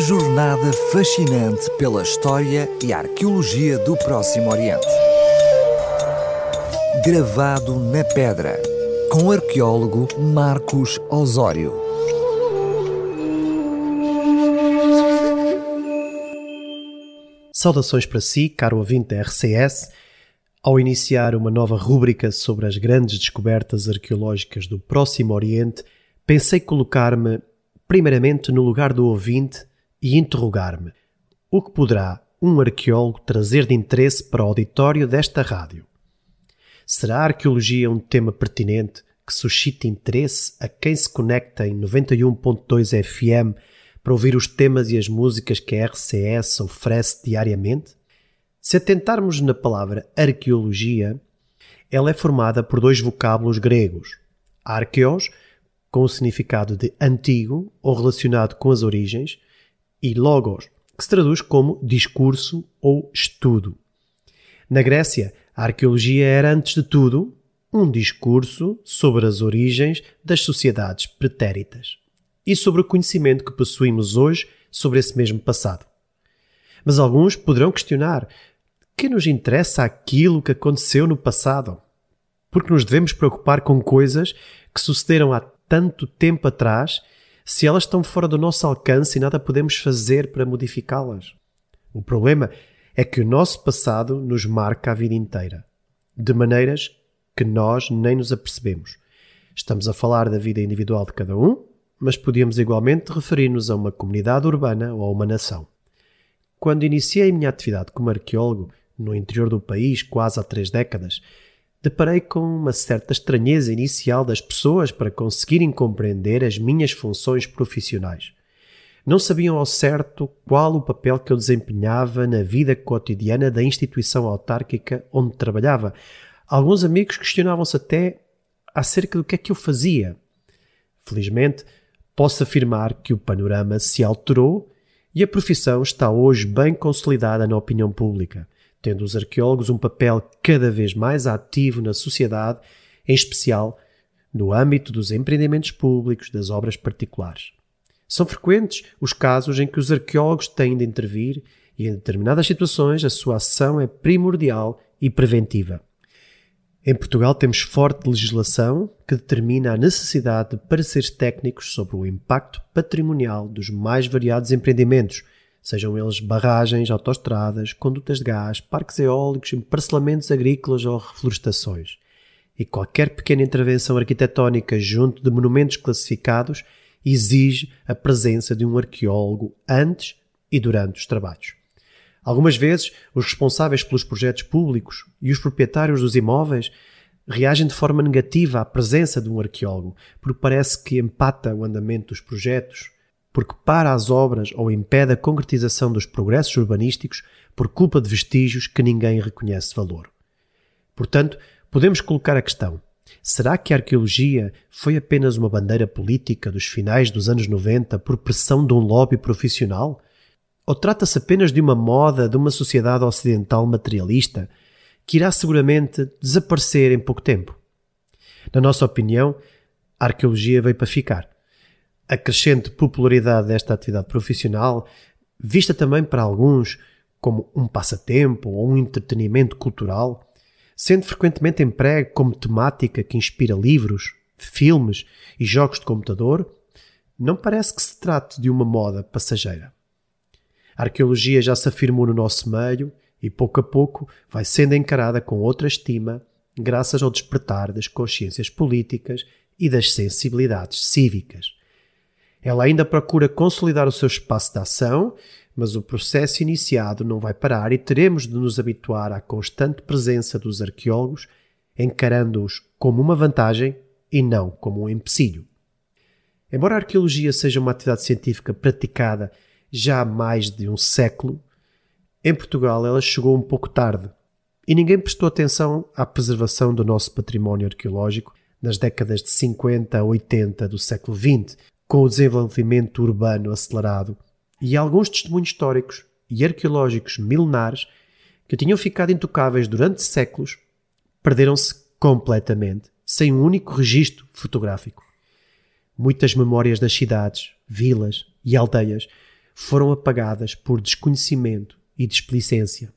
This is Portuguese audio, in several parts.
Jornada fascinante pela história e arqueologia do Próximo Oriente. Gravado na pedra, com o arqueólogo Marcos Osório. Saudações para si, caro ouvinte da RCS. Ao iniciar uma nova rúbrica sobre as grandes descobertas arqueológicas do Próximo Oriente, pensei colocar-me primeiramente no lugar do ouvinte e interrogar-me: o que poderá um arqueólogo trazer de interesse para o auditório desta rádio? Será a arqueologia um tema pertinente que suscite interesse a quem se conecta em 91.2 FM para ouvir os temas e as músicas que a RCS oferece diariamente? Se atentarmos na palavra arqueologia, ela é formada por dois vocábulos gregos: arqueos, com o significado de antigo ou relacionado com as origens, e logos, que se traduz como discurso ou estudo. Na Grécia, a arqueologia era, antes de tudo, um discurso sobre as origens das sociedades pretéritas e sobre o conhecimento que possuímos hoje sobre esse mesmo passado. Mas alguns poderão questionar: que nos interessa aquilo que aconteceu no passado? Porque nos devemos preocupar com coisas que sucederam há tanto tempo atrás, se elas estão fora do nosso alcance e nada podemos fazer para modificá-las. O problema é que o nosso passado nos marca a vida inteira, de maneiras que nós nem nos apercebemos. Estamos a falar da vida individual de cada um, mas podíamos igualmente referir-nos a uma comunidade urbana ou a uma nação. Quando iniciei a minha atividade como arqueólogo no interior do país, quase há três décadas, deparei com uma certa estranheza inicial das pessoas para conseguirem compreender as minhas funções profissionais. Não sabiam ao certo qual o papel que eu desempenhava na vida cotidiana da instituição autárquica onde trabalhava. Alguns amigos questionavam-se até acerca do que é que eu fazia. Felizmente, posso afirmar que o panorama se alterou e a profissão está hoje bem consolidada na opinião pública tendo os arqueólogos um papel cada vez mais ativo na sociedade, em especial no âmbito dos empreendimentos públicos, das obras particulares. São frequentes os casos em que os arqueólogos têm de intervir e, em determinadas situações, a sua ação é primordial e preventiva. Em Portugal temos forte legislação que determina a necessidade de pareceres técnicos sobre o impacto patrimonial dos mais variados empreendimentos, sejam eles barragens, autoestradas, condutas de gás, parques eólicos, parcelamentos agrícolas ou reflorestações. E qualquer pequena intervenção arquitetónica junto de monumentos classificados exige a presença de um arqueólogo antes e durante os trabalhos. Algumas vezes, os responsáveis pelos projetos públicos e os proprietários dos imóveis reagem de forma negativa à presença de um arqueólogo, porque parece que empata o andamento dos projetos porque para as obras ou impede a concretização dos progressos urbanísticos por culpa de vestígios que ninguém reconhece valor. Portanto, podemos colocar a questão: será que a arqueologia foi apenas uma bandeira política dos finais dos anos 90 por pressão de um lobby profissional? Ou trata-se apenas de uma moda de uma sociedade ocidental materialista que irá seguramente desaparecer em pouco tempo? Na nossa opinião, a arqueologia veio para ficar a crescente popularidade desta atividade profissional, vista também para alguns como um passatempo ou um entretenimento cultural, sendo frequentemente emprego como temática que inspira livros, filmes e jogos de computador, não parece que se trate de uma moda passageira. A arqueologia já se afirmou no nosso meio e pouco a pouco vai sendo encarada com outra estima, graças ao despertar das consciências políticas e das sensibilidades cívicas. Ela ainda procura consolidar o seu espaço de ação, mas o processo iniciado não vai parar e teremos de nos habituar à constante presença dos arqueólogos, encarando-os como uma vantagem e não como um empecilho. Embora a arqueologia seja uma atividade científica praticada já há mais de um século, em Portugal ela chegou um pouco tarde e ninguém prestou atenção à preservação do nosso património arqueológico nas décadas de 50 a 80 do século XX, com o desenvolvimento urbano acelerado e alguns testemunhos históricos e arqueológicos milenares que tinham ficado intocáveis durante séculos perderam-se completamente, sem um único registro fotográfico. Muitas memórias das cidades, vilas e aldeias foram apagadas por desconhecimento e displicência.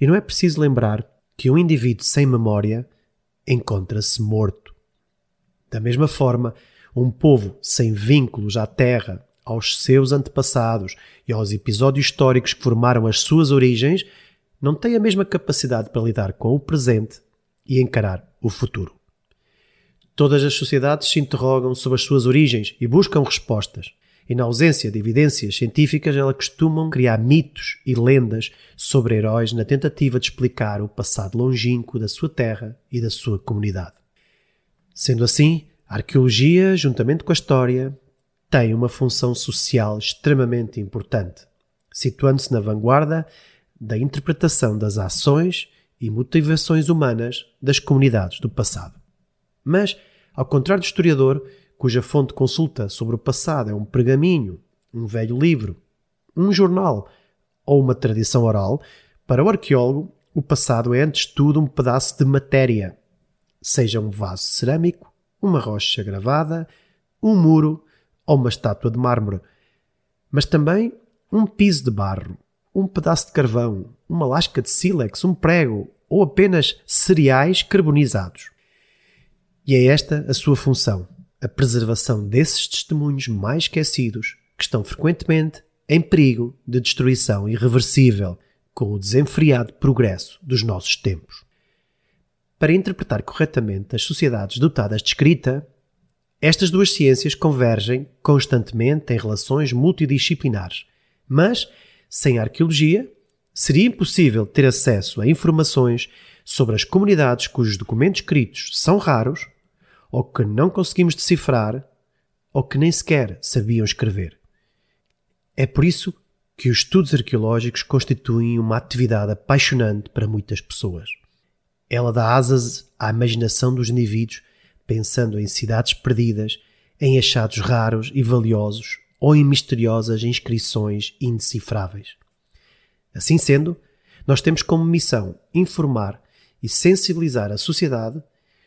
E não é preciso lembrar que um indivíduo sem memória encontra-se morto. Da mesma forma, um povo sem vínculos à terra, aos seus antepassados e aos episódios históricos que formaram as suas origens, não tem a mesma capacidade para lidar com o presente e encarar o futuro. Todas as sociedades se interrogam sobre as suas origens e buscam respostas. E na ausência de evidências científicas, elas costumam criar mitos e lendas sobre heróis na tentativa de explicar o passado longínquo da sua terra e da sua comunidade. Sendo assim, a arqueologia, juntamente com a história, tem uma função social extremamente importante, situando-se na vanguarda da interpretação das ações e motivações humanas das comunidades do passado. Mas, ao contrário do historiador, cuja fonte de consulta sobre o passado é um pergaminho, um velho livro, um jornal ou uma tradição oral, para o arqueólogo, o passado é antes de tudo um pedaço de matéria, seja um vaso cerâmico, uma rocha gravada, um muro ou uma estátua de mármore, mas também um piso de barro, um pedaço de carvão, uma lasca de sílex, um prego ou apenas cereais carbonizados. E é esta a sua função, a preservação desses testemunhos mais esquecidos que estão frequentemente em perigo de destruição irreversível com o desenfreado progresso dos nossos tempos. Para interpretar corretamente as sociedades dotadas de escrita, estas duas ciências convergem constantemente em relações multidisciplinares, mas sem arqueologia, seria impossível ter acesso a informações sobre as comunidades cujos documentos escritos são raros, ou que não conseguimos decifrar, ou que nem sequer sabiam escrever. É por isso que os estudos arqueológicos constituem uma atividade apaixonante para muitas pessoas. Ela dá asas à imaginação dos indivíduos, pensando em cidades perdidas, em achados raros e valiosos ou em misteriosas inscrições indecifráveis. Assim sendo, nós temos como missão informar e sensibilizar a sociedade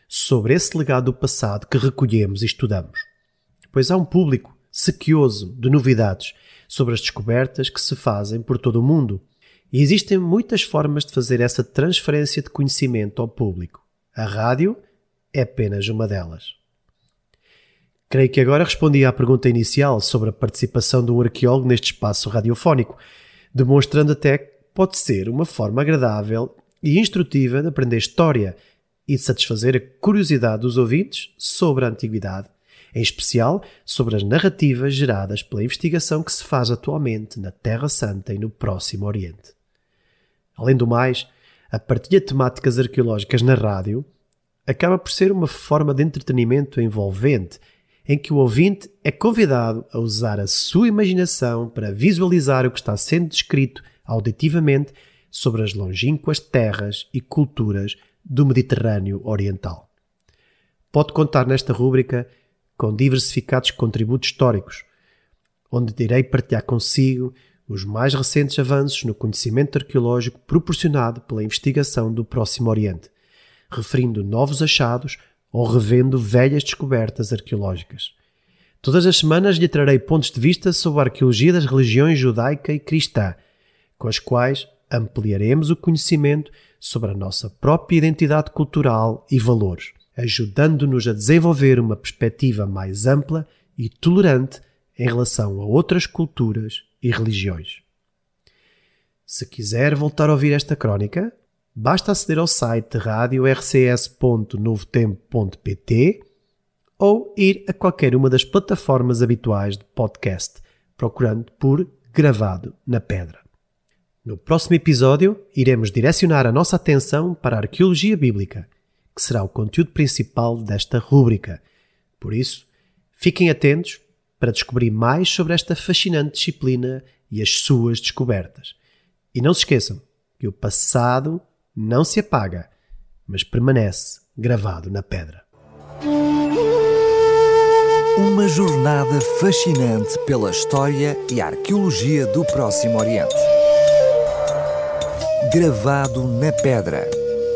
sobre esse legado do passado que recolhemos e estudamos. Pois há um público sequioso de novidades sobre as descobertas que se fazem por todo o mundo. E existem muitas formas de fazer essa transferência de conhecimento ao público. A rádio é apenas uma delas. Creio que agora respondi à pergunta inicial sobre a participação de um arqueólogo neste espaço radiofónico, demonstrando até que pode ser uma forma agradável e instrutiva de aprender história e de satisfazer a curiosidade dos ouvintes sobre a antiguidade, em especial sobre as narrativas geradas pela investigação que se faz atualmente na Terra Santa e no Próximo Oriente. Além do mais, a partilha de temáticas arqueológicas na rádio acaba por ser uma forma de entretenimento envolvente em que o ouvinte é convidado a usar a sua imaginação para visualizar o que está sendo descrito auditivamente sobre as longínquas terras e culturas do Mediterrâneo Oriental. Pode contar nesta rúbrica com diversificados contributos históricos, onde irei partilhar consigo os mais recentes avanços no conhecimento arqueológico proporcionado pela investigação do Próximo Oriente, referindo novos achados ou revendo velhas descobertas arqueológicas. Todas as semanas lhe trarei pontos de vista sobre a arqueologia das religiões judaica e cristã, com as quais ampliaremos o conhecimento sobre a nossa própria identidade cultural e valores, ajudando-nos a desenvolver uma perspectiva mais ampla e tolerante em relação a outras culturas e religiões. Se quiser voltar a ouvir esta crónica, Basta aceder ao site radio.rcs.novotempo.pt ou ir a qualquer uma das plataformas habituais de podcast, procurando por Gravado na Pedra. No próximo episódio, iremos direcionar a nossa atenção para a arqueologia bíblica, que será o conteúdo principal desta rúbrica. Por isso, fiquem atentos para descobrir mais sobre esta fascinante disciplina e as suas descobertas. E não se esqueçam que o passado não se apaga, mas permanece gravado na pedra. Uma jornada fascinante pela história e arqueologia do Próximo Oriente. Gravado na pedra,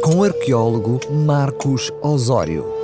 com o arqueólogo Marcos Osório.